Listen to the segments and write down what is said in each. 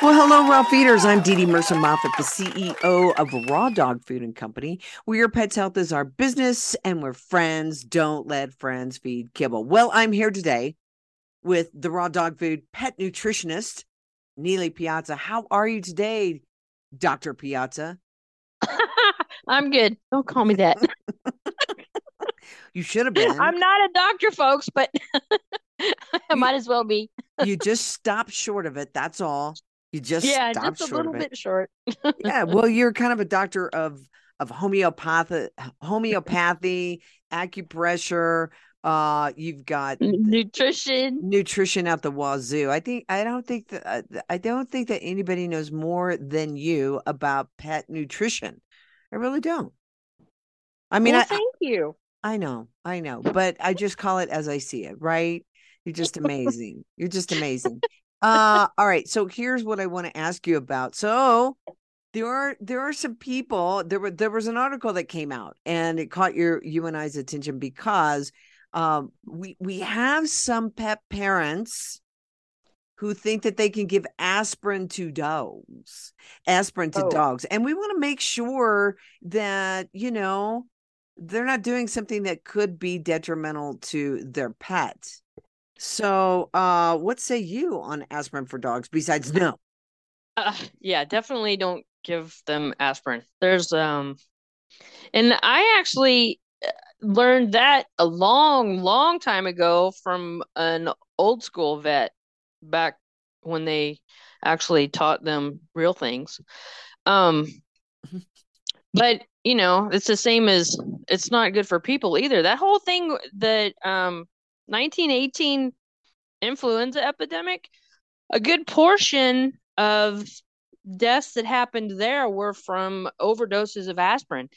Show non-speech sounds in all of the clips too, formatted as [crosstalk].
Well, hello, raw feeders. I'm Dee Dee Mercer Moffat, the CEO of Raw Dog Food and Company, where your pet's health is our business and we're friends. Don't let friends feed kibble. Well, I'm here today with the Raw Dog Food pet nutritionist, Nealy Piazza. How are you today, Dr. Piazza? [laughs] I'm good. Don't call me that. [laughs] You should have been. I'm not a doctor, folks, but [laughs] I might as well be. you just stop short of it. That's all. You just yeah, stopped just a little bit short. yeah well [laughs] you're kind of a doctor of of homeopathy homeopathy acupressure uh you've got Nutrition. nutrition out the wazoo. I think i don't think that uh, i don't think that anybody knows more than you about pet nutrition. I really don't. I mean well, I, thank you. I know i know but i just call it as i see it right? You're just [laughs] amazing. You're just amazing uh all right so here's what i want to ask you about so there are there are some people there were there was an article that came out and it caught your you and i's attention because um we we have some pet parents who think that they can give aspirin to dogs aspirin to Oh. dogs and we want to make sure that you know they're not doing something that could be detrimental to their pet so uh what say you on aspirin for dogs besides no Uh, yeah, definitely don't give them aspirin. There's um, and I actually uh, learned that a long, long time ago from an old school vet back when they actually taught them real things. Um, but you know, it's the same as it's not good for people either. That whole thing that um 1918 influenza epidemic, a good portion of deaths that happened there were from overdoses of aspirin.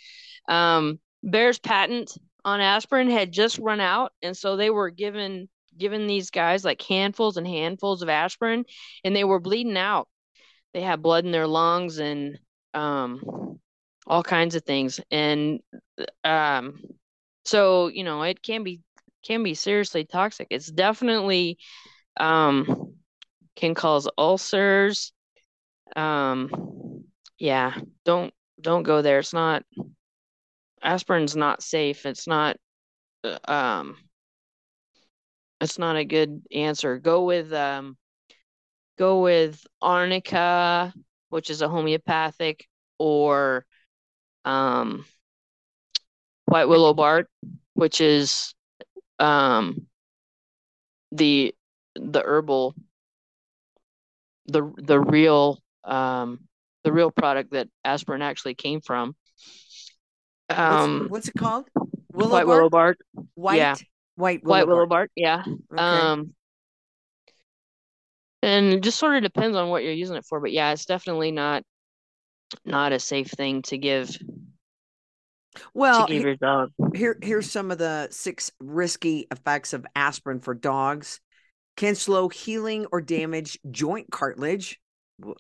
Um, Bayer's patent on aspirin had just run out, and so they were given given these guys like handfuls and handfuls of aspirin, and they were bleeding out. They had blood in their lungs and um, all kinds of things, and um, so you know it can be can be seriously toxic. It's definitely um, can cause ulcers. Um yeah don't don't go there. It's not aspirin's not safe. It's not uh, um it's not a good answer. Go with um go with arnica which is a homeopathic or um white willow bark which is um the the herbal the the real um the real product that aspirin actually came from. What's, Um what's it called? Willow white bark? willow bark, White, yeah. white willow white willow bark. bark, yeah. Okay. Um and it just sort of depends on what you're using it for, but yeah, it's definitely not not a safe thing to give well, to give your dog. here here's some of the six risky effects of aspirin for dogs. Can slow healing or damage joint cartilage.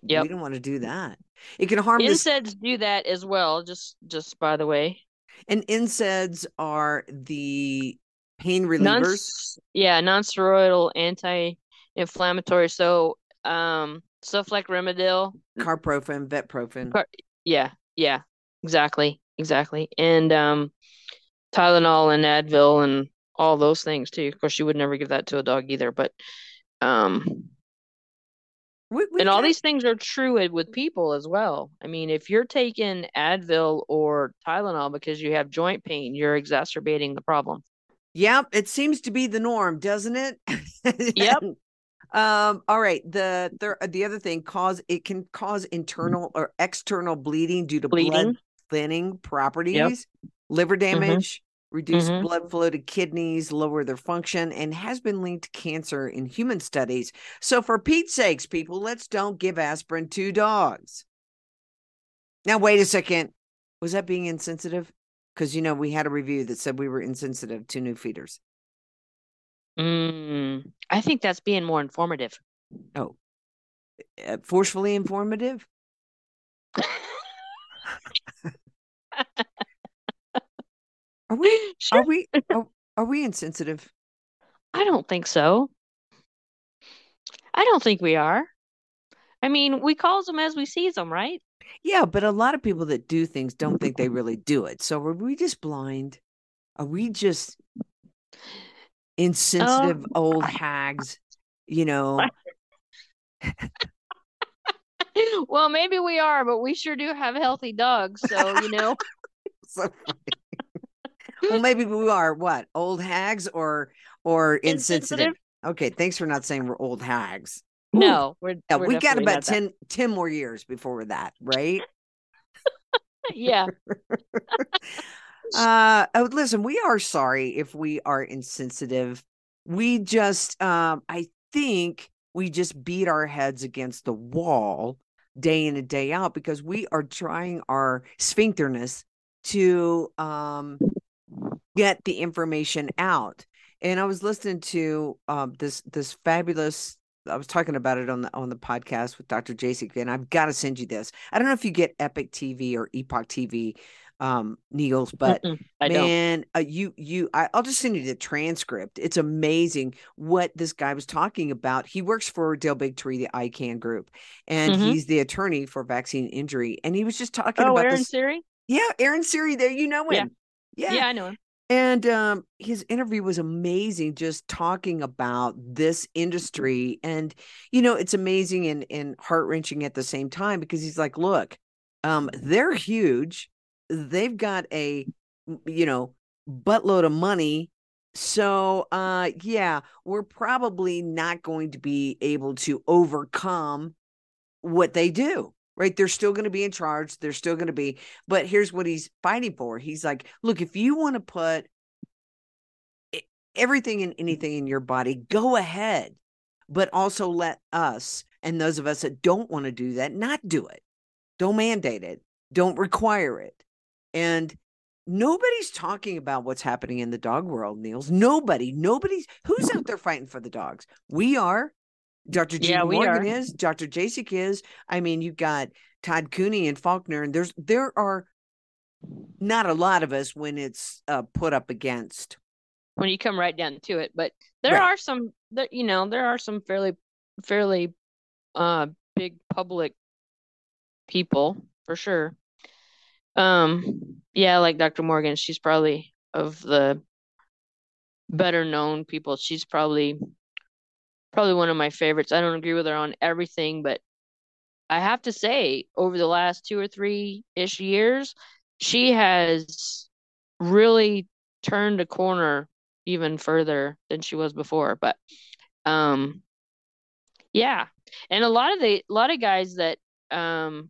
Yep. We don't want to do that. It can harm. NSAIDs do that as well, just just by the way. And NSAIDs are the pain relievers. Non yeah, non-steroidal anti-inflammatory. So um stuff like Rimadyl, Carprofen, Vetprofen. Car- yeah, yeah, exactly, exactly. And um Tylenol and Advil and all those things too. Of course, you would never give that to a dog either, but um We- we and all these things are true with- people as well. I mean, if you're taking Advil or Tylenol because you have joint pain, you're exacerbating the problem. Yep, it seems to be the norm, doesn't it? Yep. [laughs] um, all right. The the the other thing cause it can cause internal or external bleeding due to blood Bleeding. Thinning properties, liver Mm-hmm. damage, reduce Mhm. blood flow to kidneys, lower their function, and has been linked to cancer in human studies. So, for Pete's sakes, people, let's don't give aspirin to dogs. Now, wait a second. Was that being insensitive? Because, you know, we had a review that said we were insensitive to new feeders. Mm, I think that's being more informative. Oh, uh, forcefully informative? [laughs] Are we, [laughs] Sure. are we, [laughs] are, are we insensitive? I don't think so. I don't think we are. I mean, we calls them as we sees them, right? Yeah, but a lot of people that do things don't think they [laughs] really do it. So are we just blind? Are we just um, insensitive old hags? You know, [laughs] Well, maybe we are, but we sure do have healthy dogs. So, you know, [laughs] so well, maybe we are what old hags or or [laughs] insensitive. Insensitive? Okay, thanks for not saying we're old hags. No, we're, yeah, we're we got about not that. 10, 10 more years before that, right? Yeah. uh oh, listen we are sorry if we are insensitive we just um i think we just beat our heads against the wall day in and day out because we are trying our sphincterness to um get the information out and i was listening to um this this fabulous I was talking about it on the on the podcast with Dr. Jasek, and I've got to send you this. I don't know if you get Epic TV or Epoch TV, um, Niels, but Mm-mm, man, uh, you you I, I'll just send you the transcript. It's amazing what this guy was talking about. He works for Del Bigtree, the ICAN group, and Mhm. he's the attorney for vaccine injury. And he was just talking Oh, about Aaron this. Siri? Yeah, Aaron Siri, there you know Yeah. him. Yeah. Yeah, I know him. And um, his interview was amazing, just talking about this industry. And, you know, it's amazing and, and heart wrenching at the same time because he's like, look, um, they're huge. They've got a, you know, buttload of money. So, uh, yeah, we're probably not going to be able to overcome what they do right? They're still going to be in charge they're still going to be but here's what he's fighting for. He's like look if you want to put everything and anything in your body go ahead but also let us and those of us that don't want to do that not do it. Don't mandate it. Don't require it and nobody's talking about what's happening in the dog world niels nobody nobody's who's out there fighting for the dogs we are Dr. G. Yeah, Morgan is, Dr. Jasek is. I mean, you've got Todd Cooney and Falconer, and there's there are not a lot of us when it's uh, put up against. when you come right down to it. But there Right. are some that you know, there are some fairly fairly uh big public people for sure. Um yeah, like Dr. Morgan, she's probably of the better known people. She's probably probably one of my favorites. I don't agree with her on everything, but I have to say, over the last two or three ish years, she has really turned a corner even further than she was before. But um yeah. And a lot of the a lot of guys that um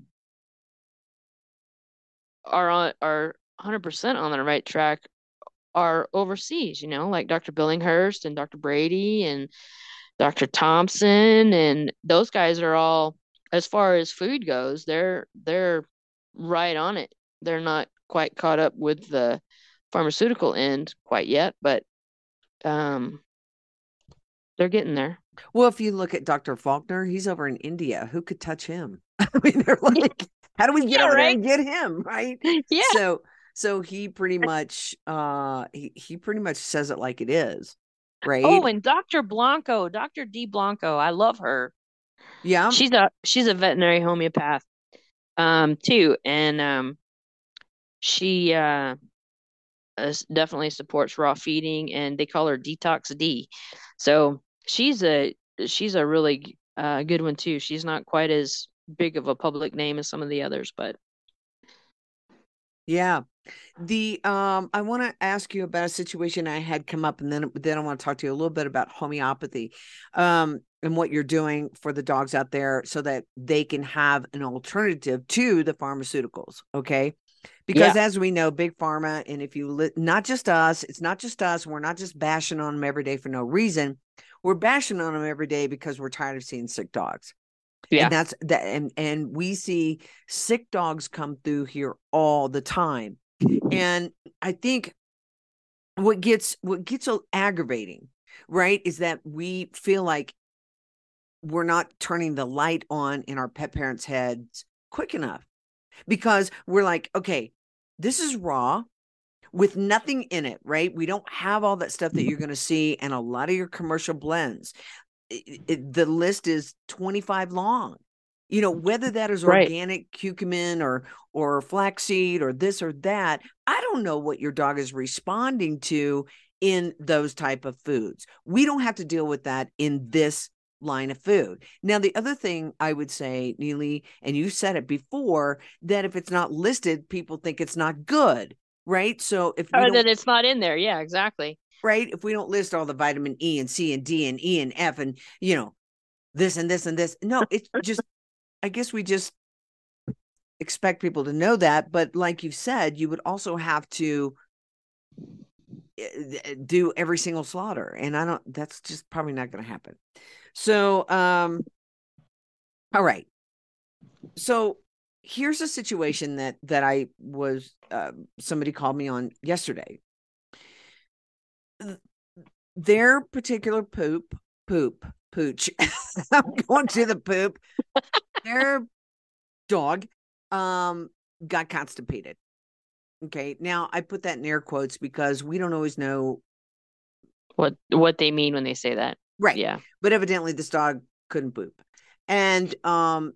are on are 100% on the right track are overseas, you know, like Dr. Billinghurst and Dr. Brady and Dr. Thompson and those guys are all as far as food goes, they're they're right on it. They're not quite caught up with the pharmaceutical end quite yet, but um they're getting there. Well, if you look at Dr. Falconer, he's over in India. Who could touch him? [laughs] I mean, they're like, how do we get Yeah, over there and get him? Right. [laughs] Yeah. So, so he pretty much, uh, he he pretty much says it like it is, right? Oh, and Dr. Blanco, Dr. D. Blanco, I love her. yeah. She's a she's a veterinary homeopath um too and um she uh definitely supports raw feeding and they call her Detox D. So she's a she's a really uh good one too. She's not quite as big of a public name as some of the others, but Yeah. The um I want to ask you about a situation I had come up and then then I want to talk to you a little bit about homeopathy um and what you're doing for the dogs out there so that they can have an alternative to the pharmaceuticals, okay? Because as we know, big pharma, and if you li- not just us, it's not just us. We're not just bashing on them every day for no reason. We're bashing on them every day because we're tired of seeing sick dogs. Yeah. And that's that and and we see sick dogs come through here all the time. And I think what gets what gets so aggravating, right, is that we feel like we're not turning the light on in our pet parents' heads quick enough. Because we're like, okay, this is raw with nothing in it, right? We don't have all that stuff that mm-hmm. you're going to see and a lot of your commercial blends. It, it, the list is 25 long. You know, mm, whether that is Right. organic curcumin or or flaxseed or this or that, I don't know what your dog is responding to in those type of foods. We don't have to deal with that in this line of food. Now, the other thing I would say, Nealy, and you said it before, that if it's not listed, people think it's not good, right? So if Or that it's not in there. Yeah, exactly. Right, if we don't list all the vitamin E and C and D and E and F and you know this and this and this, no, it's [laughs] just, I guess we just expect people to know that. But like you said, you would also have to eh, do every single slaughter, and I don't. That's just probably not going to happen. So, um, all right. So here's a situation that that I was. Uh, somebody called me on yesterday. Th- Their particular poop, poop, pooch. [laughs] I'm going to the poop. Their dog um got constipated. Okay. Now I put that in air quotes because we don't always know What what they mean when they say that. right. Yeah. But evidently this dog couldn't poop. And um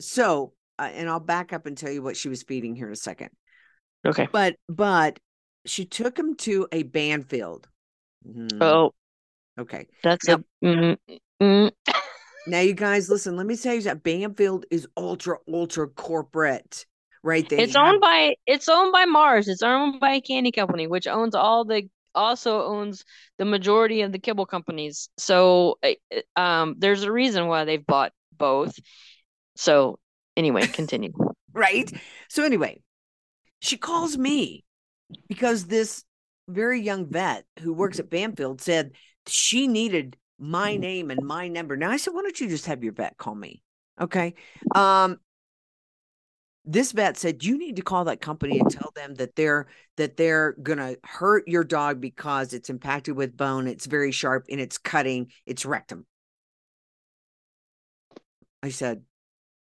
so uh, and I'll back up and tell you what she was feeding here in a second. Okay. But but she took him to a Banfield. Mhm, Oh, okay. that's Now- a mm, mm, Now you guys listen, let me tell you that Banfield is ultra ultra corporate. Right? there. it's have- owned by it's owned by Mars. It's owned by a candy company, which owns all the also owns the majority of the kibble companies. So uh, um there's a reason why they've bought both. So anyway, continue. [laughs] right? So anyway, she calls me because this very young vet who works at Banfield said she needed my name and my number. Now I said, why don't you just have your vet call me? Okay. Um this vet said you need to call that company and tell them that they're that they're gonna hurt your dog because it's impacted with bone, it's very sharp and it's cutting its rectum. I said,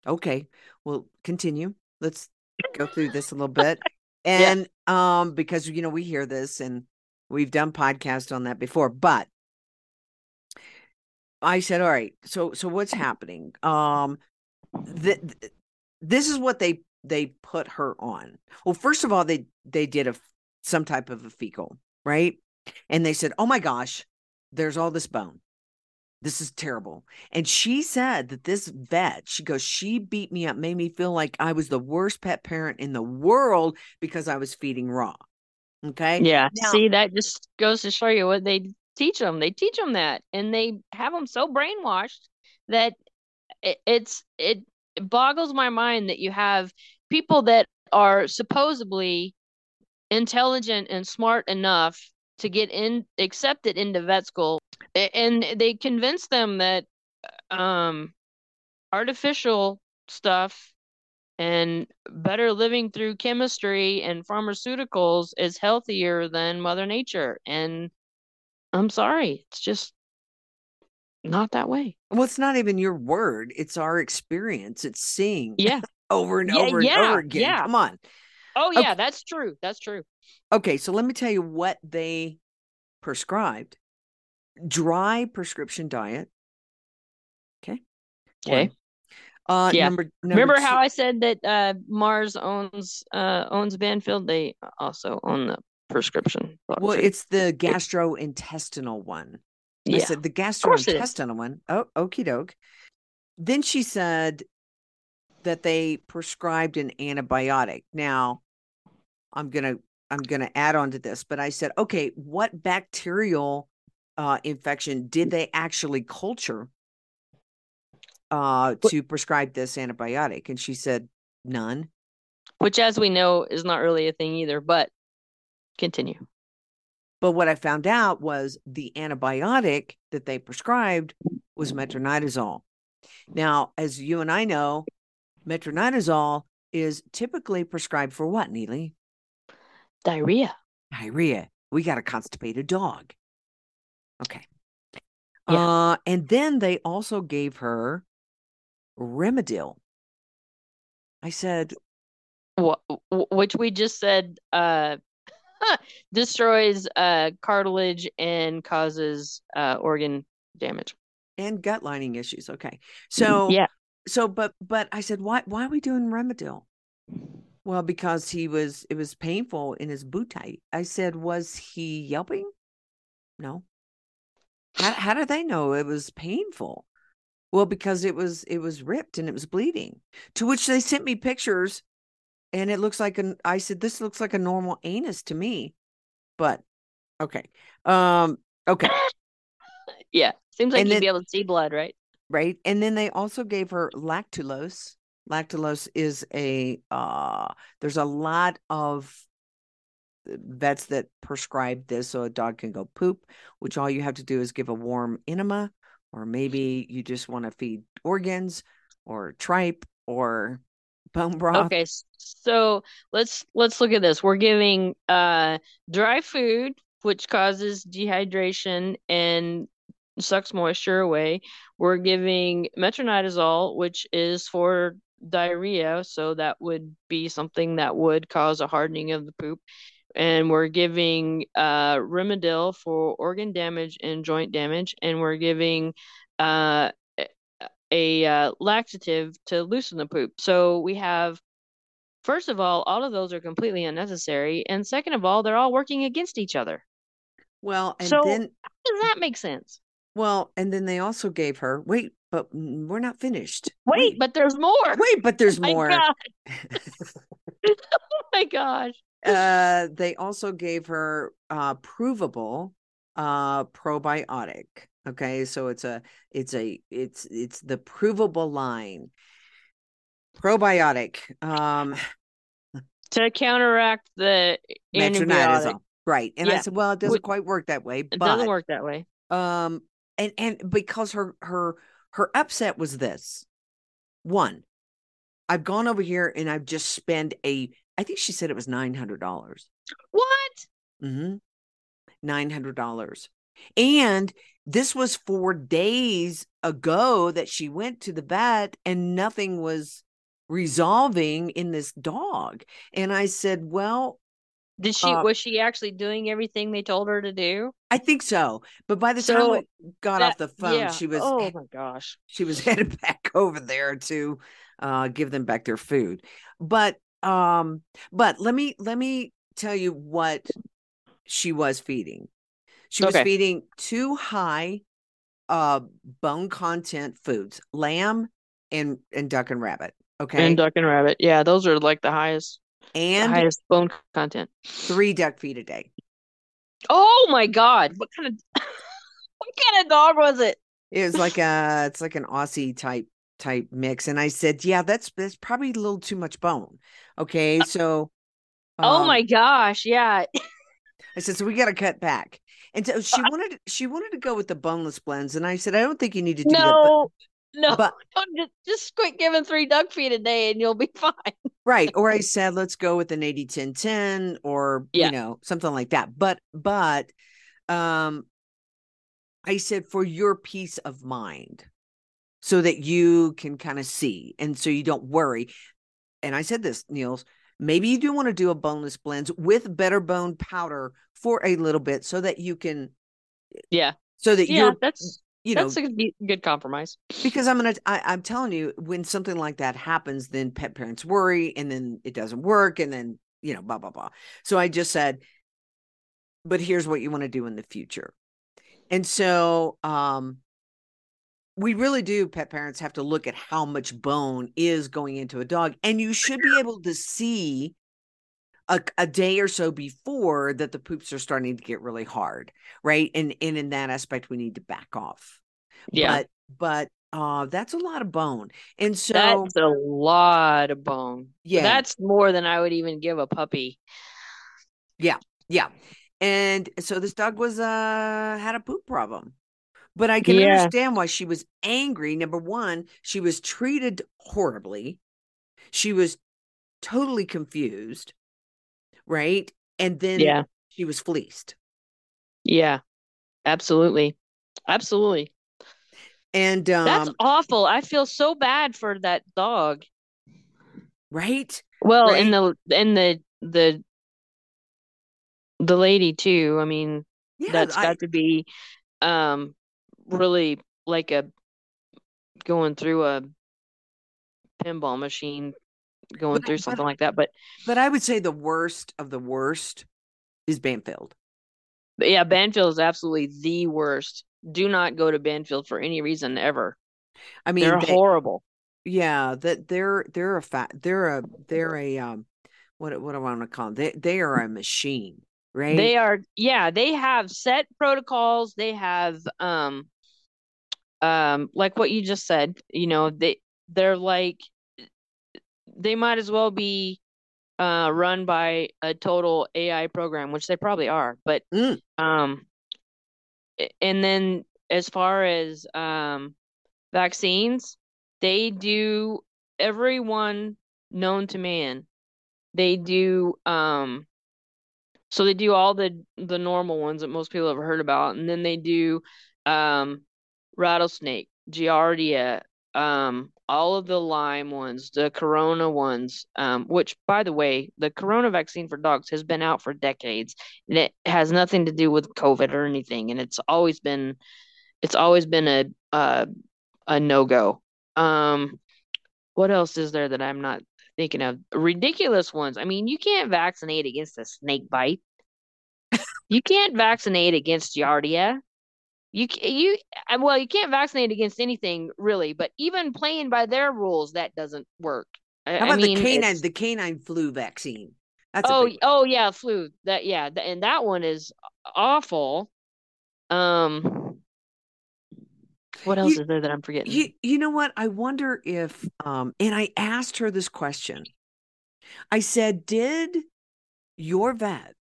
okay, well, continue. Let's go through this a little bit. [laughs] And um, because you know, we hear this and we've done podcasts on that before, but I said, all right, so so what's [laughs] happening? Um th- th- this is what they they put her on. Well, first of all, they they did a some type of a fecal, right? And they said, "Oh my gosh, there's all this bone. This is terrible." And she said that this vet, she goes, she beat me up, made me feel like I was the worst pet parent in the world because I was feeding raw. Okay. Yeah. Now- See, that just goes to show you what they teach them. They teach them that, and they have them so brainwashed that it, it's it, it boggles my mind that you have people that are supposedly intelligent and smart enough to get in accepted into vet school, and they convince them that um artificial stuff and better living through chemistry and pharmaceuticals is healthier than Mother Nature. And I'm sorry, it's just not that way. Well, it's not even your word, it's our experience. It's seeing Yeah. [laughs] over and Yeah, over and yeah, over again. yeah. Come on. Oh, Okay. yeah, that's true. That's true. Okay, so let me tell you what they prescribed. Dry prescription diet. Okay. Okay. Uh Yeah. number, number Remember two- how I said that uh, Mars owns uh, owns Banfield? They also own the prescription. dog well, it's the gastrointestinal one. I yeah. said the course it is. gastrointestinal one. Oh, okie doke. Then she said that they prescribed an antibiotic. Now, I'm gonna I'm gonna add on to this, but I said, okay, what bacterial uh, infection did they actually culture uh, to prescribe this antibiotic? And she said none. which, as we know, is not really a thing either. But continue. But what I found out was the antibiotic that they prescribed was metronidazole. Now, as you and I know, metronidazole is typically prescribed for what, Nealy? Diarrhea. Diarrhea. We got a constipated dog. Okay. Yeah. Uh, and then they also gave her Rimadyl. I said, Wh- wh- which we just said uh, [laughs] destroys uh, cartilage and causes uh, organ damage. and gut lining issues. Okay. So, yeah. so, but, but I said, why, why are we doing Rimadyl? Well, because he was, it was painful in his boot tight. I said, was he yelping? No. How, how do they know it was painful? Well, because it was, it was ripped and it was bleeding. To which they sent me pictures, and it looks like an. I said, this looks like a normal anus to me, but okay, um, okay, [coughs] Yeah. Seems like And you'd then- be able to see blood, right? right. And then they also gave her lactulose. Lactulose is a. uh There's a lot of vets that prescribe this so a dog can go poop, which all you have to do is give a warm enema, or maybe you just want to feed organs or tripe or [laughs] bone broth. Okay, so let's let's look at this. We're giving uh dry food, which causes dehydration and sucks moisture away. We're giving metronidazole, which is for diarrhea, so that would be something that would cause a hardening of the poop. And we're giving uh Rimadyl for organ damage and joint damage, and we're giving uh a a, uh, laxative to loosen the poop. So we have First of all, all of those are completely unnecessary. And second of all, they're all working against each other. Well, and So- then Does that make sense? well, and then they also gave her. Wait, but we're not finished. Wait, but there's more. wait, but there's [laughs] more. [laughs] Oh [laughs] my gosh. uh they also gave her uh Proviable uh probiotic okay so it's a it's a it's it's the Proviable line probiotic um To counteract the metronidazole right and i said well it doesn't quite work that way It but doesn't work that way. um and and because her her her upset was this one i've gone over here and i've just spent a i think she said it was $900 What? Mm-hmm. Nine hundred dollars. And this was four days ago that she went to the vet and nothing was resolving in this dog. And I said, Well, Did she Uh, was she actually doing everything they told her to do? I think so. But by the time So, we got off the phone, yeah. she was Oh my gosh. she was [laughs] headed back over there to uh give them back their food. But um, but let me let me tell you what she was feeding. She was feeding two high uh bone content foods, lamb and and duck and rabbit. Okay. And duck and rabbit. Yeah, those are like the highest the and highest bone content. three duck feet a day. Oh my God. What kind of [laughs] what kind of dog was it? It was like a it's like an Aussie type type mix. And I said, Yeah, that's that's probably a little too much bone. Okay. So Oh um, my gosh. Yeah. [laughs] I said, so we got to cut back. And so she wanted she wanted to go with the boneless blends, and I said, I don't think you need to do that. No, no, but [laughs] don't just, just quit giving three duck feet a day and you'll be [laughs] fine. Right, or I said, let's go with an 80 10 10 or Yeah. you know something like that. But but um, I said for your peace of mind, so that you can kind of see, and so you don't worry. And I said this, Niels. Maybe you do want to do a boneless blends with better bone powder for a little bit, so that you can, Yeah, so that yeah, you're, that's you know, that's a good, compromise. because i'm gonna I, i'm telling you when something like that happens then pet parents worry and then it doesn't work and then you know blah blah blah so i just said but here's what you want to do in the future and so um we really do pet parents have to look at how much bone is going into a dog and you should be able to see a, a day or so before that the poops are starting to get really hard right and and in that aspect we need to back off Yeah, but but uh, that's a lot of bone. And so That's a lot of bone. Yeah. That's more than I would even give a puppy. Yeah. Yeah. And so this dog was uh had a poop problem. But I can Yeah. understand why she was angry. Number one, she was treated horribly. She was totally confused, right? And then Yeah. she was fleeced. Yeah. Absolutely. Absolutely. And um That's awful. I feel so bad for that dog. right? Well, Right. and the and the the the lady too. I mean, Yeah, that's I- got to be um really like a going through a pinball machine going But- through but- something like that. But but I would say the worst of the worst is Banfield. But yeah, Banfield is absolutely the worst. Do not go to Banfield for any reason ever. I mean, They're they- horrible. yeah, that they're they're a fat they're a they're [laughs] a um what what do I want to call them? They they are a machine, right? They are yeah, they have set protocols. They have um um like what you just said, you know, they they're like they might as well be uh run by a total AI program, which they probably are, but Mm. um and then as far as um vaccines, they do everyone known to man. They do um so they do all the the normal ones that most people have heard about, and then they do um rattlesnake, giardia, um all of the Lyme ones, the corona ones, um which by the way, the corona vaccine for dogs has been out for decades and it has nothing to do with COVID or anything, and it's always been it's always been a uh, a no-go. Um what else is there that I'm not thinking of? Ridiculous ones. I mean, you can't vaccinate against a snake bite. You can't vaccinate against Giardia. You you well, you can't vaccinate against anything really, but even playing by their rules, that doesn't work. I, How I about mean, the canine it's- the canine flu vaccine? That's oh oh yeah, flu. That yeah, and that one is awful. Um, what else You- is there that I'm forgetting? You you know what? I wonder if um and I asked her this question. I said, "Did your vet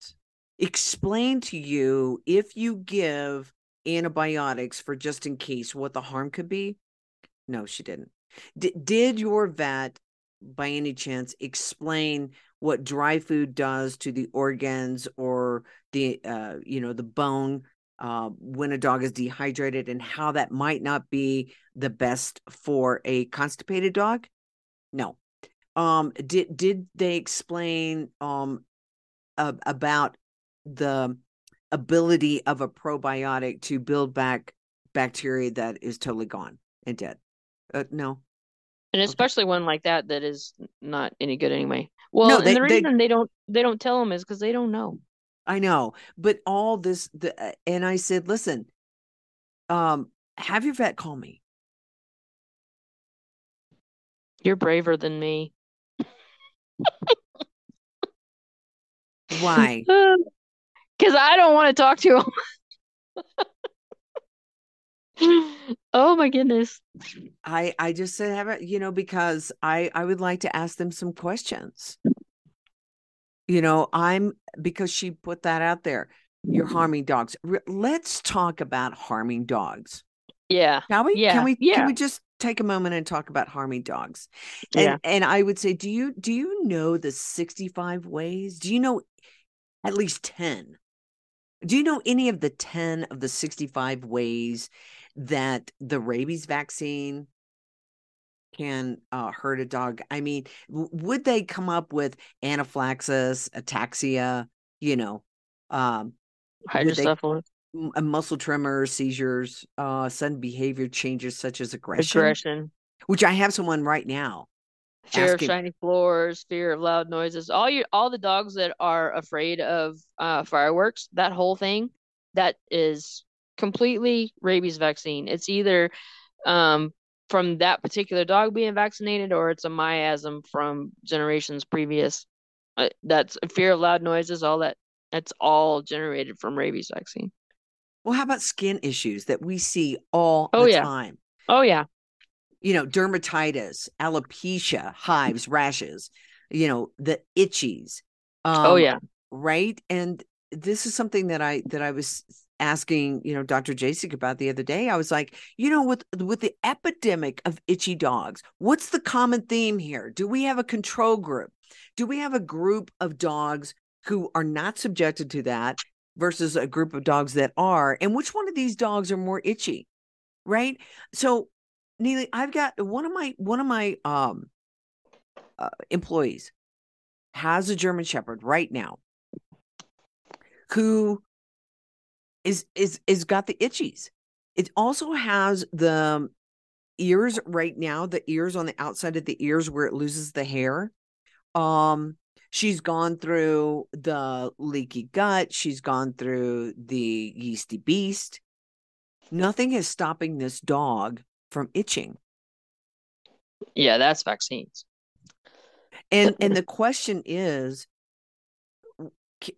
explain to you if you give antibiotics for just in case what the harm could be?" No, she didn't. D- did your vet by any chance explain what dry food does to the organs or the uh you know the bone uh, when a dog is dehydrated and how that might not be the best for a constipated dog? No. Um, did did they explain um uh, about the ability of a probiotic to build back bacteria that is totally gone and dead? Uh, no. And Okay. especially one like that that is not any good anyway. Well, No, and the reason they don't they don't tell them is because they don't know. I know, but all this the uh, and I said, listen, um, have your vet call me. You're braver than me. Why? [laughs] Because I don't want to talk to him. [laughs] Oh my goodness. I I just said have it, you know, because I I would like to ask them some questions. You know, I'm because she put that out there. You're harming dogs. Let's talk about harming dogs. Yeah. Shall we? Yeah, Can we? yeah. Can we just take a moment and talk about harming dogs? And Yeah. and I would say, do you do you know the 65 ways? Do you know at least 10? Do you know any of the 10 of the 65 ways that the rabies vaccine can uh, hurt a dog? I mean, w- would they come up with anaphylaxis, ataxia, you know, um, they- Hydrocephalus. m- uh, muscle tremors, seizures, uh, sudden behavior changes such as aggression, Aggression. which I have someone right now. Fear asking- of shiny floors, fear of loud noises. All you all the dogs that are afraid of uh fireworks, that whole thing, that is completely rabies vaccine. It's either um from that particular dog being vaccinated or it's a miasm from generations previous. Uh, that's fear of loud noises, all that. That's all generated from rabies vaccine. Well, how about skin issues that we see all Oh, the yeah. time? Oh yeah. You know, dermatitis, alopecia, hives, rashes, you know, the itchies. Um, oh yeah. Right. And this is something that I that I was asking, you know, Dr. Jasek about the other day. I was like, you know, with with the epidemic of itchy dogs, what's the common theme here? Do we have a control group? Do we have a group of dogs who are not subjected to that versus a group of dogs that are? And which one of these dogs are more itchy? Right? So, Nealy, I've got one of my one of my um uh, employees has a German Shepherd right now who is is is got the itchies. It also has the ears right now, the ears on the outside of the ears where it loses the hair. Um she's gone through the leaky gut, she's gone through the yeasty beast. Nothing is stopping this dog from itching. Yeah, that's vaccines. And [laughs] and the question is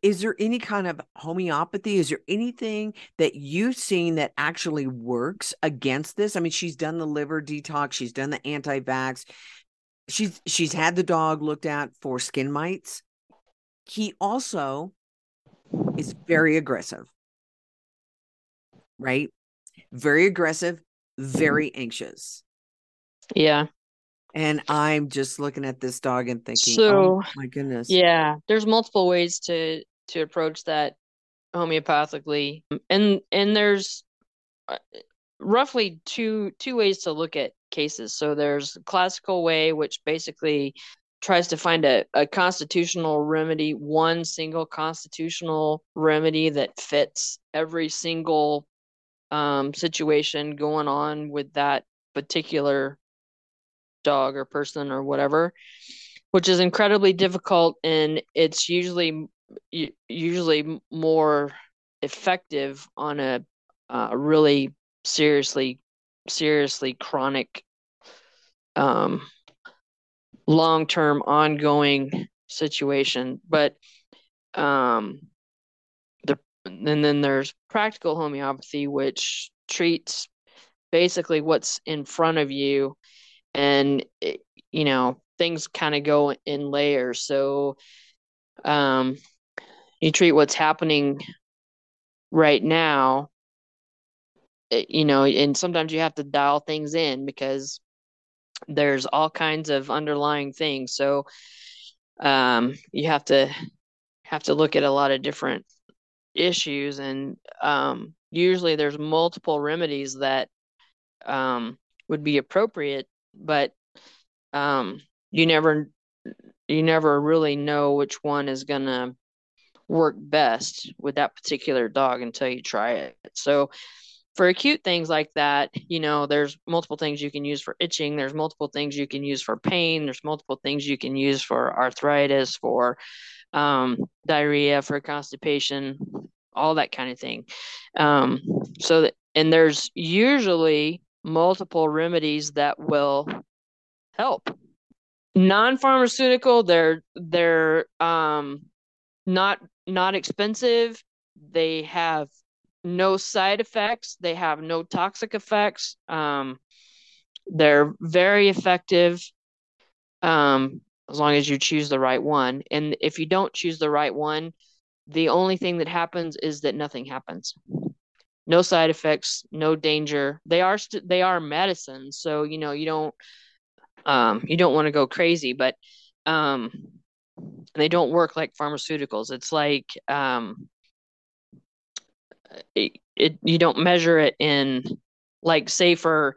is there any kind of homeopathy? Is there anything that you've seen that actually works against this? I mean, she's done the liver detox, she's done the anti-vax, she's she's had the dog looked at for skin mites. He also is very aggressive. Right? Very aggressive, very anxious. Yeah. And I'm just looking at this dog and thinking, So, oh my goodness. yeah, there's multiple ways to to approach that homeopathically. And and there's uh, roughly two two ways to look at cases. So there's the classical way which basically tries to find a, a constitutional remedy, one single constitutional remedy that fits every single um, situation going on with that particular dog or person or whatever, which is incredibly difficult and it's usually usually more effective on a uh, really seriously seriously chronic um long-term ongoing situation but um the and then there's practical homeopathy which treats basically what's in front of you and it, you know things kind of go in layers. So um you treat what's happening right now it, you know and sometimes you have to dial things in because there's all kinds of underlying things. So um you have to have to look at a lot of different issues and um usually there's multiple remedies that um would be appropriate but um, you never you never really know which one is gonna work best with that particular dog until you try it. So for acute things like that, you know, there's multiple things you can use for itching, there's multiple things you can use for pain, there's multiple things you can use for arthritis, for um, diarrhea, for constipation, all that kind of thing. Um, so and there's usually multiple remedies that will help. Non-pharmaceutical, they're they're um not not expensive. They have no side effects. They have no toxic effects. Um, they're very effective um, as long as you choose the right one. And if you don't choose the right one, the only thing that happens is that nothing happens no side effects, no danger. They are st- they are medicine, so you know you don't um, you don't want to go crazy, but um, they don't work like pharmaceuticals. It's like um, it, it you don't measure it in like say for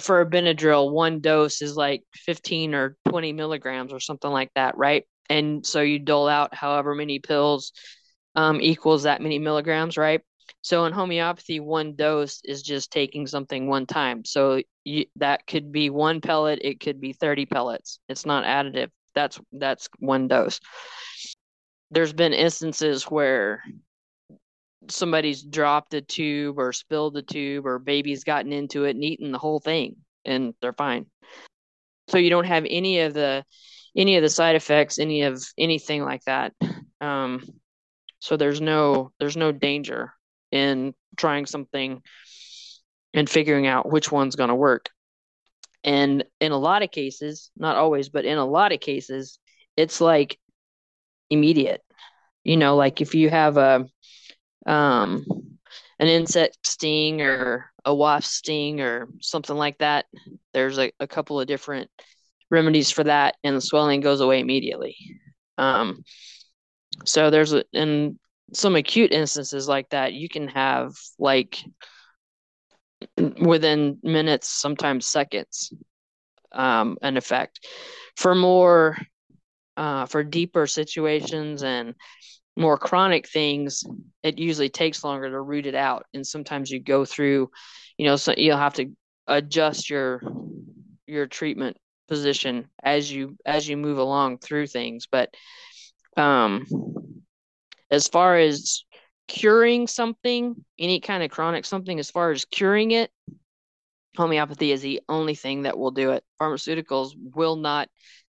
for a Benadryl, one dose is like 15 or 20 milligrams or something like that, right? And so you dole out however many pills um, equals that many milligrams, right? So in homeopathy, one dose is just taking something one time. So you, that could be one pellet, it could be 30 pellets. It's not additive. That's that's one dose. There's been instances where somebody's dropped a tube or spilled a tube or baby's gotten into it and eaten the whole thing and they're fine. So you don't have any of the any of the side effects, any of anything like that. Um, so there's no there's no danger in trying something and figuring out which one's going to work. And in a lot of cases, not always, but in a lot of cases, it's like immediate. You know, like if you have a um an insect sting or a wasp sting or something like that, there's a, a couple of different remedies for that and the swelling goes away immediately. Um so there's a, in some acute instances like that, you can have like within minutes, sometimes seconds, um, an effect. For more, uh, for deeper situations and more chronic things, it usually takes longer to root it out. And sometimes you go through, you know, so you'll have to adjust your your treatment position as you as you move along through things. But um, as far as curing something, any kind of chronic something, as far as curing it, homeopathy is the only thing that will do it. Pharmaceuticals will not,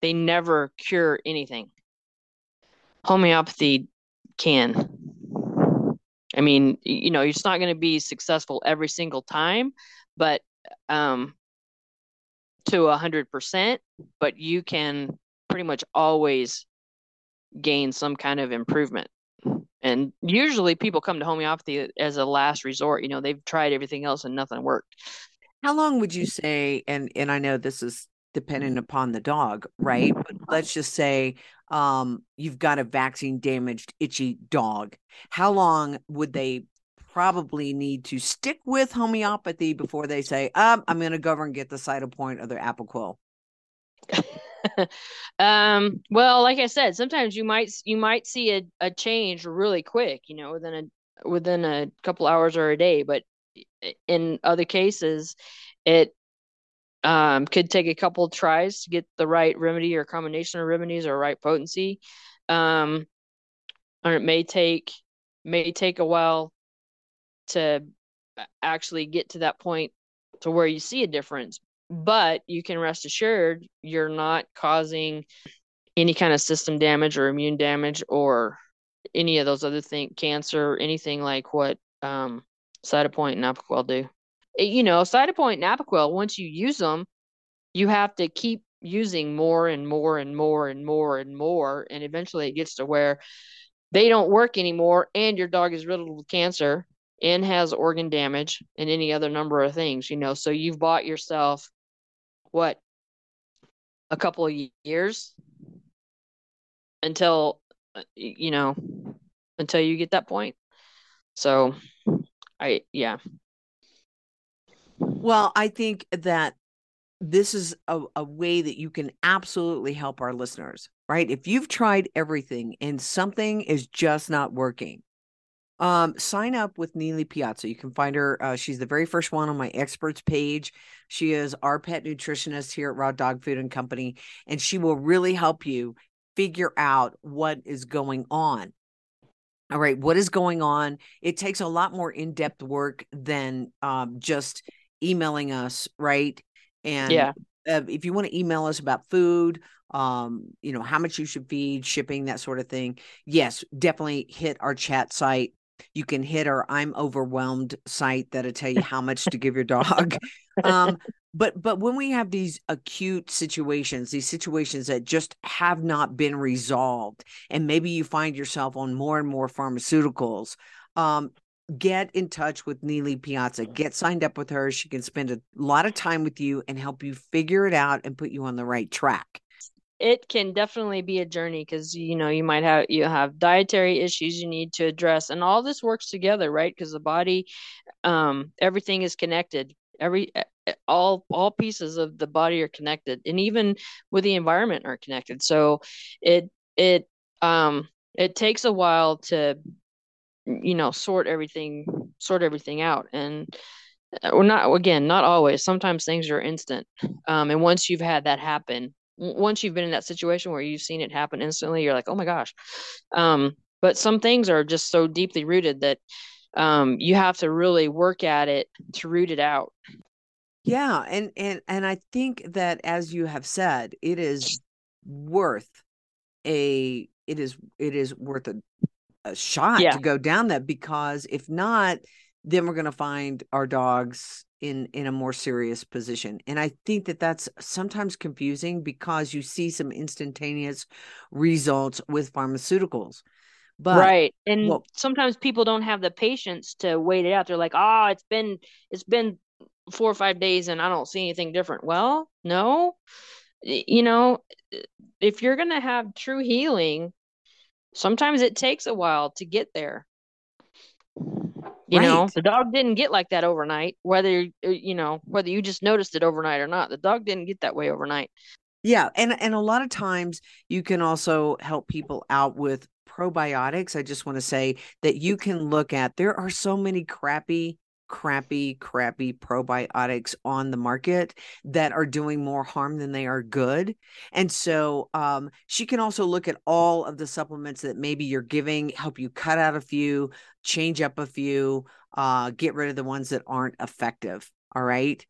they never cure anything. Homeopathy can. I mean, you know, it's not going to be successful every single time, but um, to a hundred percent, but you can pretty much always gain some kind of improvement. And usually people come to homeopathy as a last resort. You know, they've tried everything else and nothing worked. How long would you say, and and I know this is dependent upon the dog, right? But let's just say um, you've got a vaccine damaged, itchy dog. How long would they probably need to stick with homeopathy before they say, um, I'm going to go over and get the Cytopoint or the Apoquel? [laughs] um, well, like I said, sometimes you might you might see a, a change really quick, you know, within a within a couple hours or a day. But in other cases, it um, could take a couple tries to get the right remedy or combination of remedies or right potency. Um, or it may take may take a while to actually get to that point to where you see a difference but you can rest assured you're not causing any kind of system damage or immune damage or any of those other things, cancer, anything like what um, Cytopoint and Apoquel do. You know, Cytopoint and Apoquel, once you use them, you have to keep using more and more and more and more and more. And eventually it gets to where they don't work anymore and your dog is riddled with cancer and has organ damage and any other number of things, you know. So you've bought yourself what a couple of years until uh, you know until you get that point so i yeah well i think that this is a, a way that you can absolutely help our listeners right if you've tried everything and something is just not working um, sign up with Nealy Piazza. You can find her. Uh, she's the very first one on my experts page. She is our pet nutritionist here at Raw Dog Food and Company, and she will really help you figure out what is going on. All right, what is going on? It takes a lot more in depth work than um, just emailing us, right? And yeah. Uh, if you want to email us about food, um, you know, how much you should feed, shipping, that sort of thing, yes, definitely hit our chat site you can hit our I'm overwhelmed site that'll tell you how much to give your dog. [laughs] Um, [laughs] but but when we have these acute situations, these situations that just have not been resolved, and maybe you find yourself on more and more pharmaceuticals, um, get in touch with Nealy Piazza. Get signed up with her. She can spend a lot of time with you and help you figure it out and put you on the right track it can definitely be a journey because you know you might have you have dietary issues you need to address and all this works together right because the body um everything is connected every all all pieces of the body are connected and even with the environment are connected so it it um it takes a while to you know sort everything sort everything out and uh, we're not again not always sometimes things are instant um and once you've had that happen once you've been in that situation where you've seen it happen instantly, you're like, oh my gosh. Um, but some things are just so deeply rooted that um, you have to really work at it to root it out. Yeah, and and and I think that as you have said, it is worth a it is it is worth a, a shot yeah. to go down that because if not, then we're going to find our dogs in in a more serious position. And i think that that's sometimes confusing because you see some instantaneous results with pharmaceuticals. But right and well- sometimes people don't have the patience to wait it out. They're like oh it's been it's been four or five days and i don't see anything different. Well no. You know if you're gonna have true healing sometimes it takes a while to get there. You know the dog didn't get like that overnight whether uh, you know whether you just noticed it overnight or not the dog didn't get that way overnight. Yeah, and and a lot of times you can also help people out with probiotics. I just want to say that you can look at there are so many crappy crappy crappy probiotics on the market that are doing more harm than they are good. And so um she can also look at all of the supplements that maybe you're giving, help you cut out a few, change up a few, uh get rid of the ones that aren't effective. All right.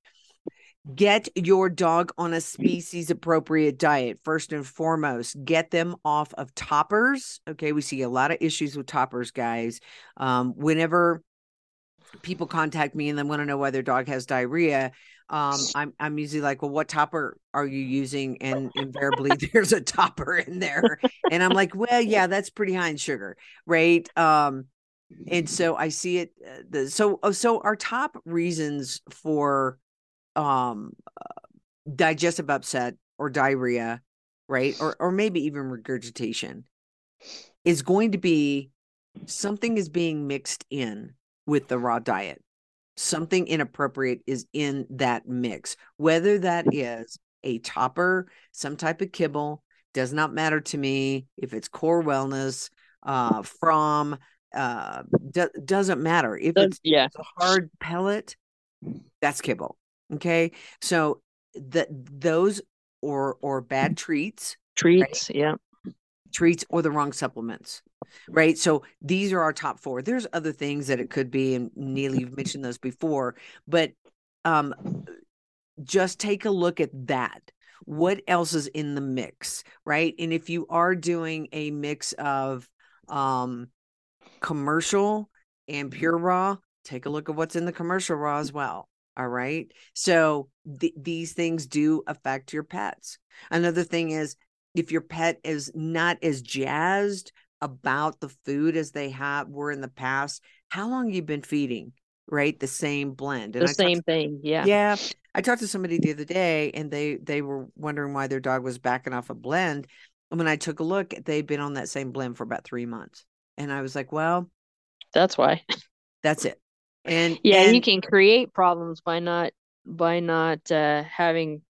Get your dog on a species appropriate diet. First and foremost, get them off of toppers. Okay. We see a lot of issues with toppers, guys. Um, whenever people contact me and they want to know why their dog has diarrhea, um, I'm, I'm usually like, well, what topper are you using? And invariably [laughs] there's a topper in there. And I'm like, well, yeah, that's pretty high in sugar. Right. Um, and so I see it. Uh, the, so, oh, so our top reasons for um uh, digestive upset or diarrhea right or or maybe even regurgitation is going to be something is being mixed in with the raw diet. Something inappropriate is in that mix. Whether that is a topper some type of kibble does not matter to me. If it's core wellness uh from uh do- doesn't matter. If it's yeah. a hard pellet, that's kibble. Okay. So that those or or bad treats, treats yeah treats or the wrong supplements. Right. So these are our top four. There's other things that it could be, and Neil, you've mentioned those before, but um just take a look at that. What else is in the mix? Right. And if you are doing a mix of um commercial and pure raw, take a look at what's in the commercial raw as well. All right. So th- these things do affect your pets. Another thing is if your pet is not as jazzed about the food as they have were in the past, how long you've been feeding, right? The same blend. the I talked same thing yeah yeah. I talked to somebody the other day and they they were wondering why their dog was backing off a blend. And when I took a look, they'd been on that same blend for about three months. And I was like, well, that's why that's it. And yeah you can create problems by not by not uh having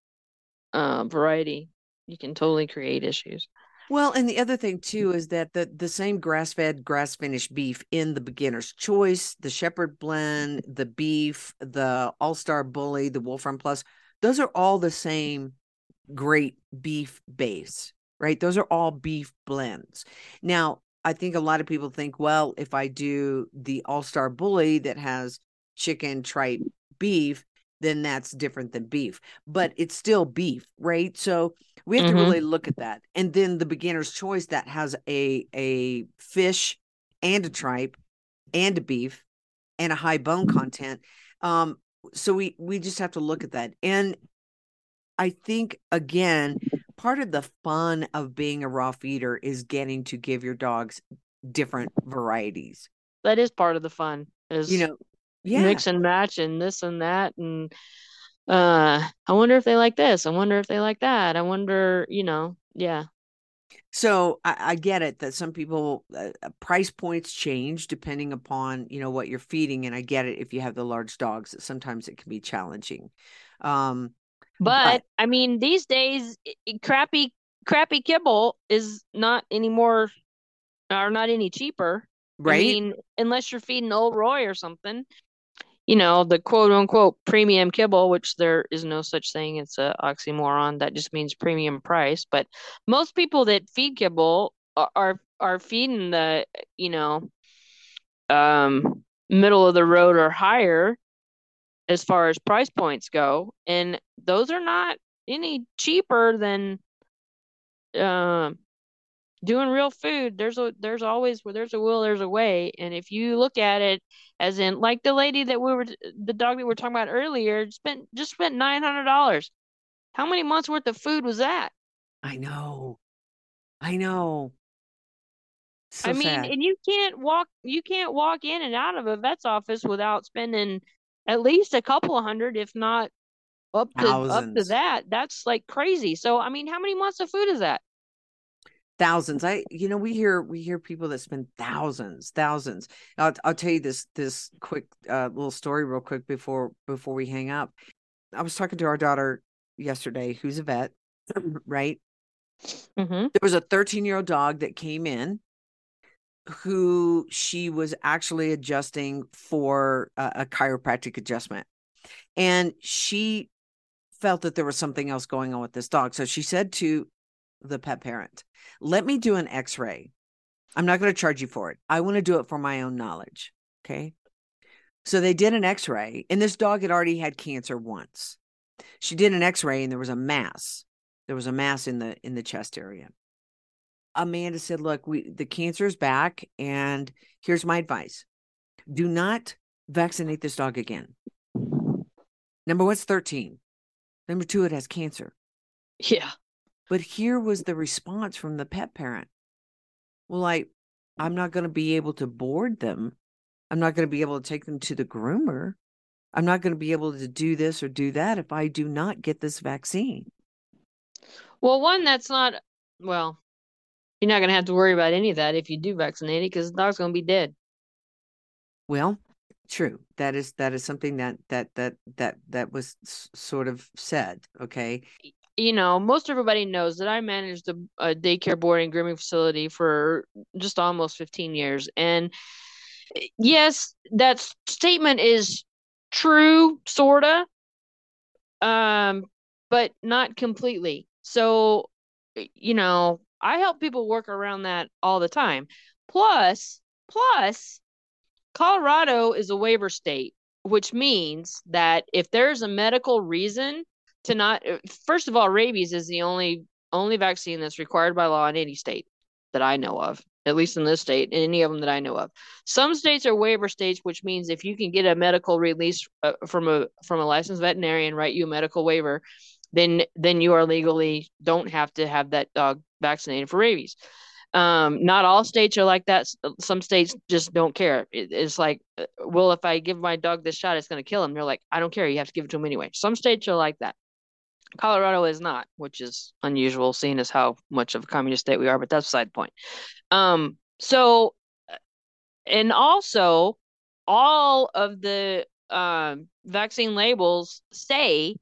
uh variety you can totally create issues Well, and the other thing too is that the the same grass fed, grass finished beef in the beginner's choice, the shepherd blend, the beef, the all star bully, the Wolfram Plus, those are all the same great beef base, right? Those are all beef blends. Now, I think a lot of people think, well, if I do the all star bully that has chicken, tripe, beef, then that's different than beef, but it's still beef, right? So we have Mhm. to really look at that. And then the beginner's choice that has a a fish and a tripe and a beef and a high bone content. Um, so we we just have to look at that. And I think again, part of the fun of being a raw feeder is getting to give your dogs different varieties. that is part of the fun is You know, yeah. mix and match and this and that and uh i wonder if they like this i wonder if they like that i wonder you know yeah So I, I get it that some people uh, uh, price points change depending upon you know what you're feeding, and I get it if you have the large dogs. that Sometimes it can be challenging. Um, but i mean these days crappy crappy kibble is not any more or not any cheaper right? I mean, unless you're feeding Ol' Roy or something, you know, the quote unquote premium kibble, which there is no such thing. It's a oxymoron. That just means premium price. But most people that feed kibble are are, feeding the, you know, um, middle of the road or higher as far as price points go, and those are not any cheaper than, um, doing real food, there's a there's always where there's a will, there's a way. And if you look at it as in like the lady that we were the dog that we were talking about earlier spent just spent nine hundred dollars. How many months worth of food was that? I know. I know. So I mean, sad. and you can't walk you can't walk in and out of a vet's office without spending at least a couple of hundred, if not up to up to that. That's like crazy. So I mean, how many months of food is that? Thousands. I you know we hear we hear people that spend thousands thousands. I'll, I'll tell you this this quick uh, little story real quick before before we hang up. I was talking to our daughter yesterday who's a vet [clears throat] right? Mm-hmm. there was a 13 year old dog that came in who she was actually adjusting for a, a chiropractic adjustment. And she felt that there was something else going on with this dog. So she said to the pet parent. Let me do an x-ray. I'm not going to charge you for it. I want to do it for my own knowledge okay? So they did an x-ray and this dog had already had cancer once. She did an x-ray and there was a mass. There was a mass in the in the chest area. Amanda said look we the cancer is back and here's my advice. Do not vaccinate this dog again. Number one it's 13 number two it has cancer. Yeah. But here was the response from the pet parent. Well, I, I'm not going to be able to board them. I'm not going to be able to take them to the groomer. I'm not going to be able to do this or do that if I do not get this vaccine. Well, one that's not well. You're not gonna have to worry about any of that if you do vaccinate it because the dog's gonna be dead. Well, true. That is that is something that that that that that was s- sort of said. Okay. You know, most everybody knows that I managed a, a daycare boarding grooming facility for just almost 15 years. And yes, that statement is true, sorta, um, but not completely. So, you know, I help people work around that all the time. Plus, plus, Colorado is a waiver state, which means that if there's a medical reason to not, uh, first of all, rabies is the only only vaccine that's required by law in any state that I know of, at least in this state, and any of them that I know of. Some states are waiver states, which means if you can get a medical release uh, from a from a licensed veterinarian, write you a medical waiver, then then you are legally don't have to have that dog vaccinated for rabies. Um, not all states are like that. Some states just don't care. It, it's like, uh, well, if I give my dog this shot, it's going to kill him. They're like, I don't care. You have to give it to him anyway. Some states are like that. Colorado is not, which is unusual, seeing as how much of a communist state we are. But that's beside the point. Um, so, uh, and also, all of the um, vaccine labels say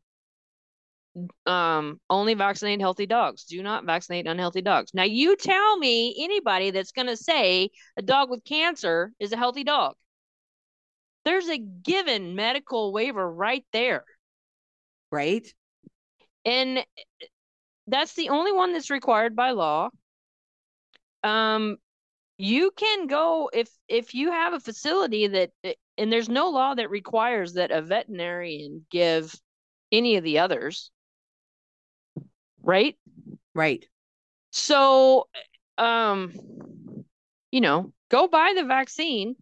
um only vaccinate healthy dogs do not vaccinate unhealthy dogs now you tell me anybody that's going to say a dog with cancer is a healthy dog there's a given medical waiver right there Right. And that's the only one that's required by law um you can go if if you have a facility that and there's no law that requires that a veterinarian give any of the others right Right. So, um, you know, go buy the vaccine,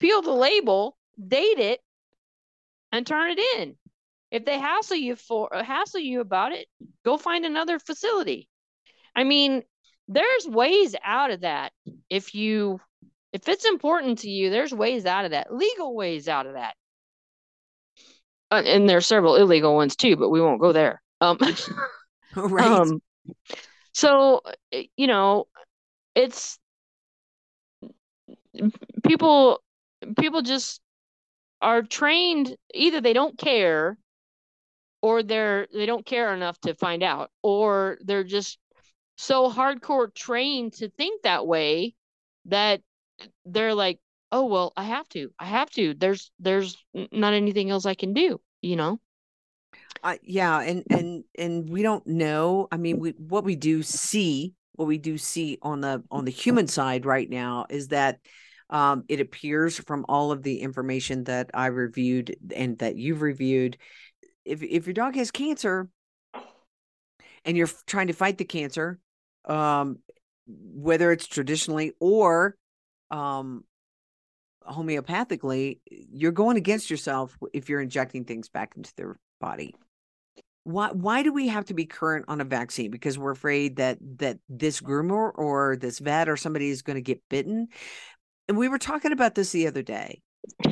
peel the label, date it, and turn it in. If they hassle you for uh, hassle you about it, go find another facility. I mean, there's ways out of that. If you if it's important to you, there's ways out of that. Legal ways out of that. Uh, and there's several illegal ones too, but we won't go there. Um [laughs] [laughs] right. Um, so uh, you know, it's people. People just are trained. Either they don't care, or they're they don't care enough to find out, or they're just so hardcore trained to think that way that they're like, oh well, I have to, I have to. There's there's not anything else I can do. You know. Uh, yeah, and and and we don't know. I mean, we what we do see, what we do see on the on the human side right now is that um, it appears from all of the information that I reviewed and that you've reviewed, if if your dog has cancer and you're trying to fight the cancer, um, whether it's traditionally or um homeopathically, you're going against yourself if you're injecting things back into their body. Why why do we have to be current on a vaccine? Because we're afraid that that this groomer or this vet or somebody is going to get bitten. And we were talking about this the other day.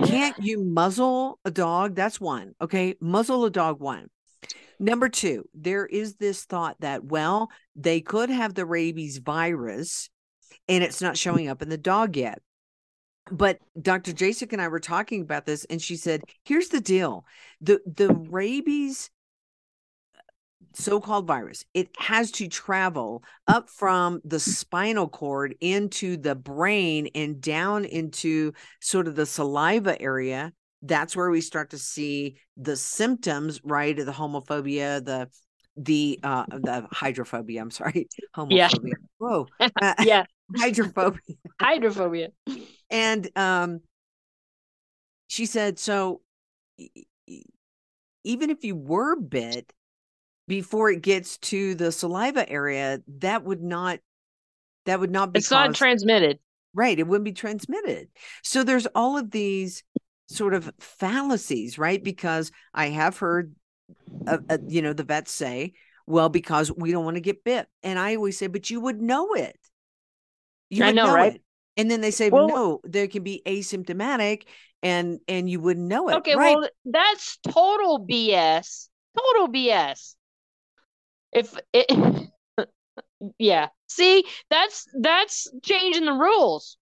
Can't you muzzle a dog? That's one. Okay. Muzzle a dog one. Number two, there is this thought that, well, they could have the rabies virus and it's not showing up in the dog yet. But Dr. Jasek and I were talking about this, and she said, here's the deal. The the rabies so-called virus. It has to travel up from the spinal cord into the brain and down into sort of the saliva area. That's where we start to see the symptoms right? Of the homophobia the the uh the hydrophobia i'm sorry [laughs] homophobia. Yeah. whoa. [laughs] Uh, yeah, [laughs] hydrophobia. Hydrophobia. and um she said so even if you were bit before it gets to the saliva area that would not that would not be It's not transmitted. right it wouldn't be transmitted so there's all of these sort of fallacies right because i have heard uh, uh, you know the vets say well because we don't want to get bit and i always say but you would know it you I would know, right? it. and then they say Well- no there can be asymptomatic and and you wouldn't know it Okay, right well, that's total BS. Total BS. If it, [laughs] yeah. See, that's that's changing the rules.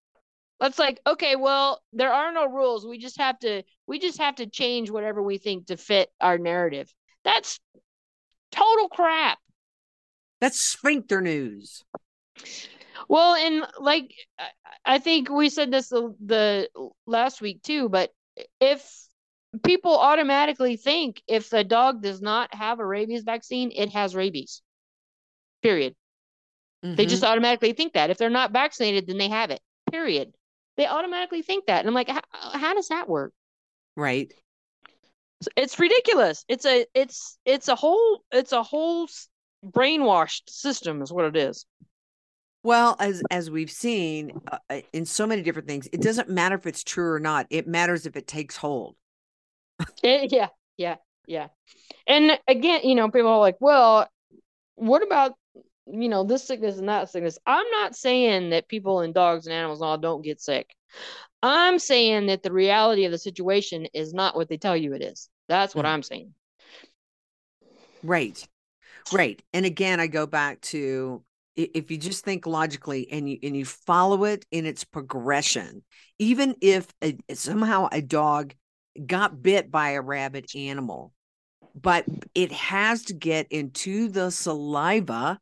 That's like, okay, well, there are no rules. We just have to we just have to change whatever we think to fit our narrative. That's total crap. that's sphincter news Well, and like I- think we said this the, the last week too, but if people automatically think if the dog does not have a rabies vaccine, it has rabies. Period. They Mhm. just automatically think that. If they're not vaccinated, then they have it. Period. They automatically think that. And I'm like, how, how does that work? right It's ridiculous. It's a it's it's a whole it's a whole brainwashed system is what it is. Well, as as we've seen uh, in so many different things, it doesn't matter if it's true or not. It matters if it takes hold. Eh, yeah, yeah, yeah. And again, you know, people are like, well, what about, you know, this sickness and that sickness? I'm not saying that people and dogs and animals and all don't get sick. I'm saying that the reality of the situation is not what they tell you it is. That's what Mhm. I'm saying. Right. Right. And again, I go back to if you just think logically and you and you follow it in its progression, even if a, somehow a dog got bit by a rabid animal, but it has to get into the saliva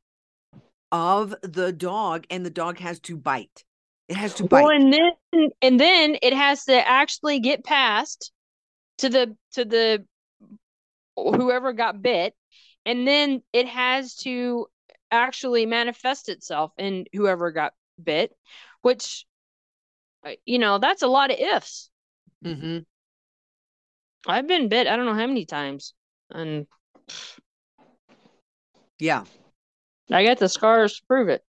of the dog and the dog has to bite. It has to bite. Well, and then and then it has to actually get past to the to the whoever got bit, and then it has to actually manifest itself in whoever got bit, which uh, you know that's a lot of ifs. hmm I've been bit I don't know how many times, and Yeah. I got the scars to prove it.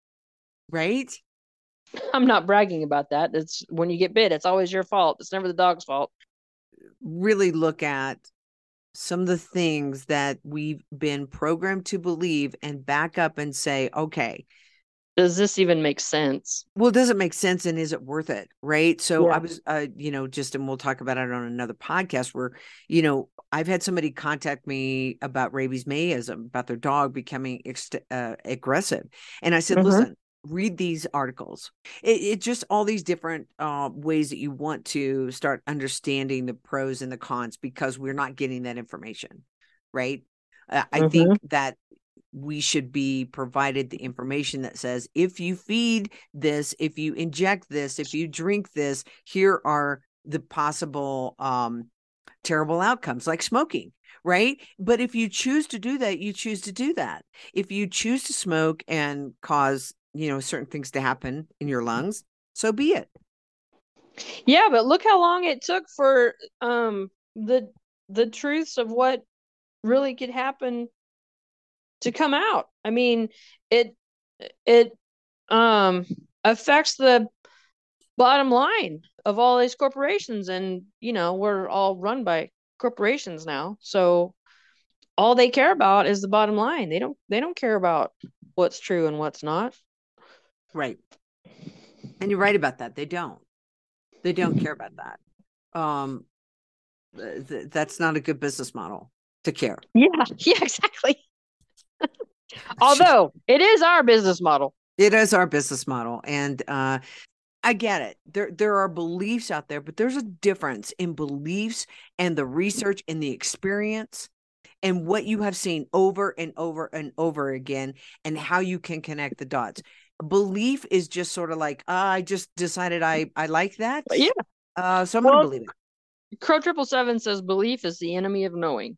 Right. I'm not bragging about that. It's when you get bit, it's always your fault. It's never the dog's fault. really look at some of the things that we've been programmed to believe and back up and say, okay, Does this even make sense? well, does it make sense and is it worth it? Right. So Yeah. I was, uh, you know, just, and we'll talk about it on another podcast where, you know, I've had somebody contact me about rabies miasm, about their dog becoming ex- uh, aggressive. And I said, Mhm. listen, read these articles. It, it just all these different uh, ways that you want to start understanding the pros and the cons because we're not getting that information. Right. Uh, I think that we should be provided the information that says if you feed this, if you inject this, if you drink this, here are the possible um, terrible outcomes like smoking, right? But if you choose to do that, you choose to do that. If you choose to smoke and cause, you know, certain things to happen in your lungs, so be it. Yeah, but look how long it took for um the the truths of what really could happen to come out. I mean, it it um affects the bottom line of all these corporations and you know we're all run by corporations now so all they care about is the bottom line they don't they don't care about what's true and what's not Right. And you're right about that. They don't. They don't care about that. Um th- th- that's not a good business model to care. yeah [laughs] yeah exactly [laughs] although it is our business model It is our business model. And uh I get it. There there are beliefs out there, but there's a difference in beliefs and the research and the experience and what you have seen over and over and over again and how you can connect the dots. Belief is just sort of like, uh, I just decided I I like that. yeah Uh so I'm Well- gonna believe it. crow triple seven says belief is the enemy of knowing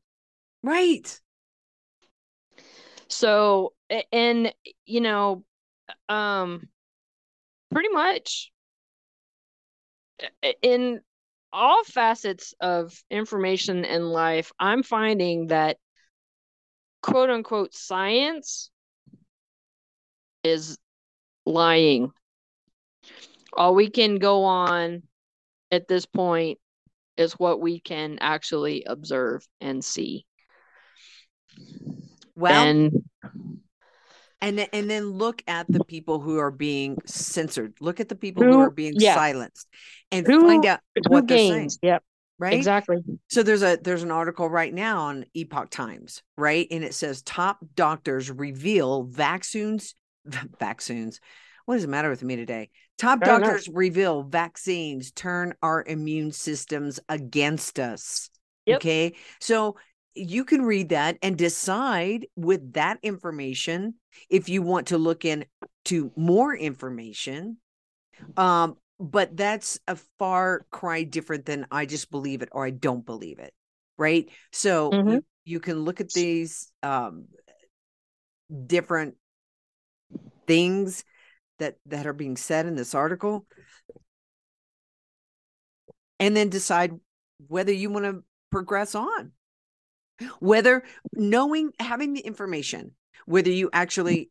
Right. So, and you know, um, pretty much in all facets of information in life, I'm finding that quote unquote science is lying. All we can go on at this point is what we can actually observe and see. Well, and and then, and then look at the people who are being censored. Look at the people who Who- are being yeah. silenced, and Who- find out what they're saying. Yep, Right? exactly. So there's a there's an article right now on Epoch Times, right? And it says top doctors reveal vaccines [laughs] vaccines. What does it matter with me today? Top know. doctors reveal vaccines turn our immune systems against us. Yep. Okay. So you can read that and decide with that information if you want to look into more information. Um, but that's a far cry different than I just believe it or I don't believe it. Right. So Mhm. you, you can look at these um different things that that are being said in this article and then decide whether you want to progress on whether knowing having the information whether you mm. actually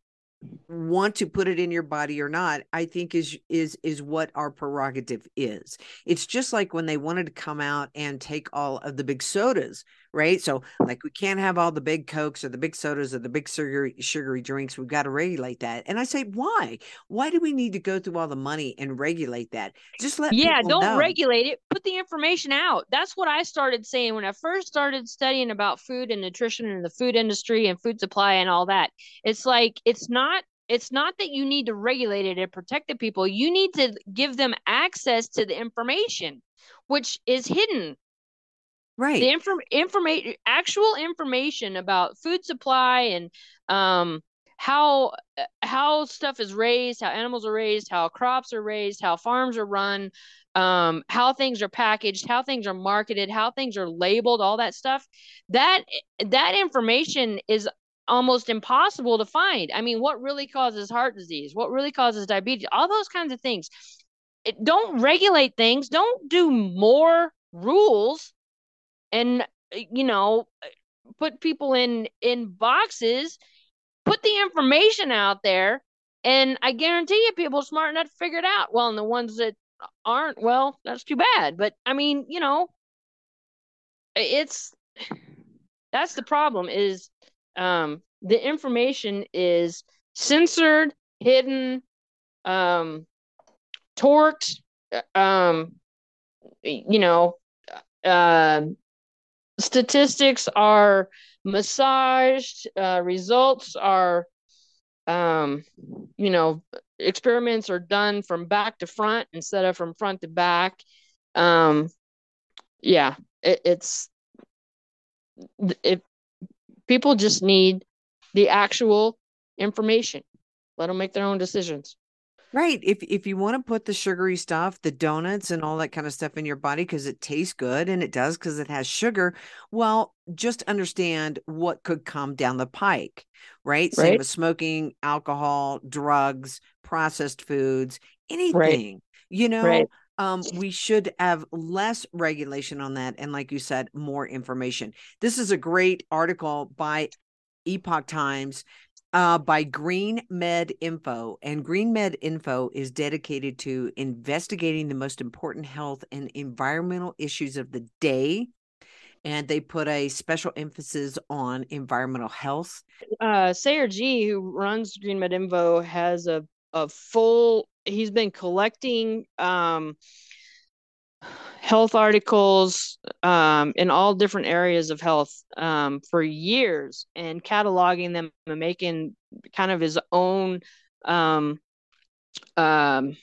want to put it in your body or not i think is is is what our prerogative is. It's just like when they wanted to come out and take all of the big sodas right? So like we can't have all the big cokes or the big sodas or the big sugary sugary drinks. We've got to regulate that. And i say why? Why do we need to go through all the money and regulate that? Just let yeah don't know. regulate it. Put the information out. That's what i started saying when i first started studying about food and nutrition and the food industry and food supply and all that. It's like it's not it's not that you need to regulate it and protect the people. You need to give them access to the information which is hidden right. The inform information actual information about food supply and um how how stuff is raised how animals are raised how crops are raised how farms are run um how things are packaged how things are marketed how things are labeled all that stuff that that information is almost impossible to find. I mean what really causes heart disease? What really causes diabetes? All those kinds of things. It, don't regulate things. Don't do more rules and uh, you know put people in in boxes put the information out there and i guarantee you people smart enough to figure it out. Well and the ones that aren't well that's too bad but i mean you know it's [sighs] that's the problem is um the information is censored hidden um torqued uh, um you know uh, statistics are massaged uh, results are um you know experiments are done from back to front instead of from front to back. Um yeah it, it's if people just need the actual information. Let them make their own decisions Right. If if you want to put the sugary stuff, the donuts and all that kind of stuff in your body because it tastes good and it does because it has sugar, well, just understand what could come down the pike, right? Same Right. with smoking, alcohol, drugs, processed foods, anything. Right. You know, Right. um, we should have less regulation on that and like you said, more information. This is a great article by Epoch Times uh, by Green Med Info. And Green Med Info is dedicated to investigating the most important health and environmental issues of the day. And they put a special emphasis on environmental health. Uh, Sayer Ji, who runs Green Med Info, has a, a full, he's been collecting um, health articles um, in all different areas of health um, for years and cataloging them and making kind of his own um, um,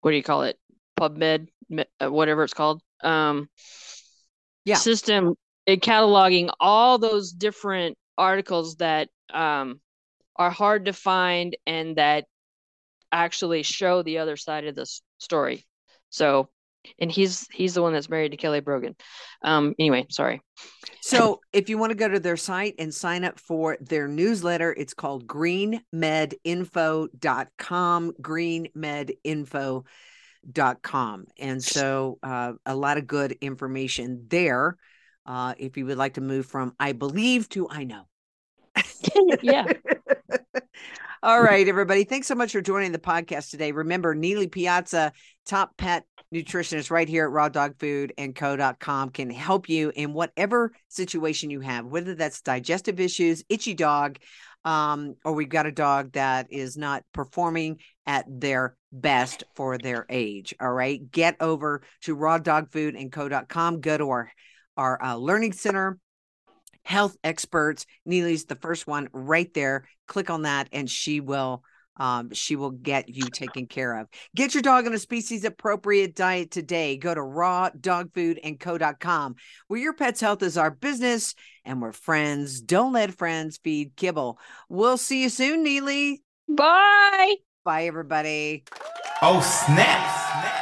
what do you call it? Pubmed uh, whatever it's called um, yeah. system cataloging all those different articles that um, are hard to find and that actually show the other side of the story. So and he's he's the one that's married to Kelly Brogan. Um, anyway, sorry. So if you want to go to their site and sign up for their newsletter, it's called greenmedinfo.com, greenmedinfo.com. And so uh, a lot of good information there. Uh, if you would like to move from I believe to I know. [laughs] yeah. All right, everybody. Thanks so much for joining the podcast today. Remember, Nealy Piazza, top pet nutritionist right here at rawdogfoodandco.com can help you in whatever situation you have, whether that's digestive issues, itchy dog, um, or we've got a dog that is not performing at their best for their age. All right. Get over to rawdogfoodandco.com. Go to our our uh, learning center health experts. Nealy's the first one right there. Click on that and she will um, she will get you taken care of. Get your dog on a species appropriate diet today. Go to rawdogfoodandco.com where your pet's health is our business and we're friends. Don't let friends feed kibble. We'll see you soon, Nealy. Bye. Bye, everybody. Oh, snap. snap.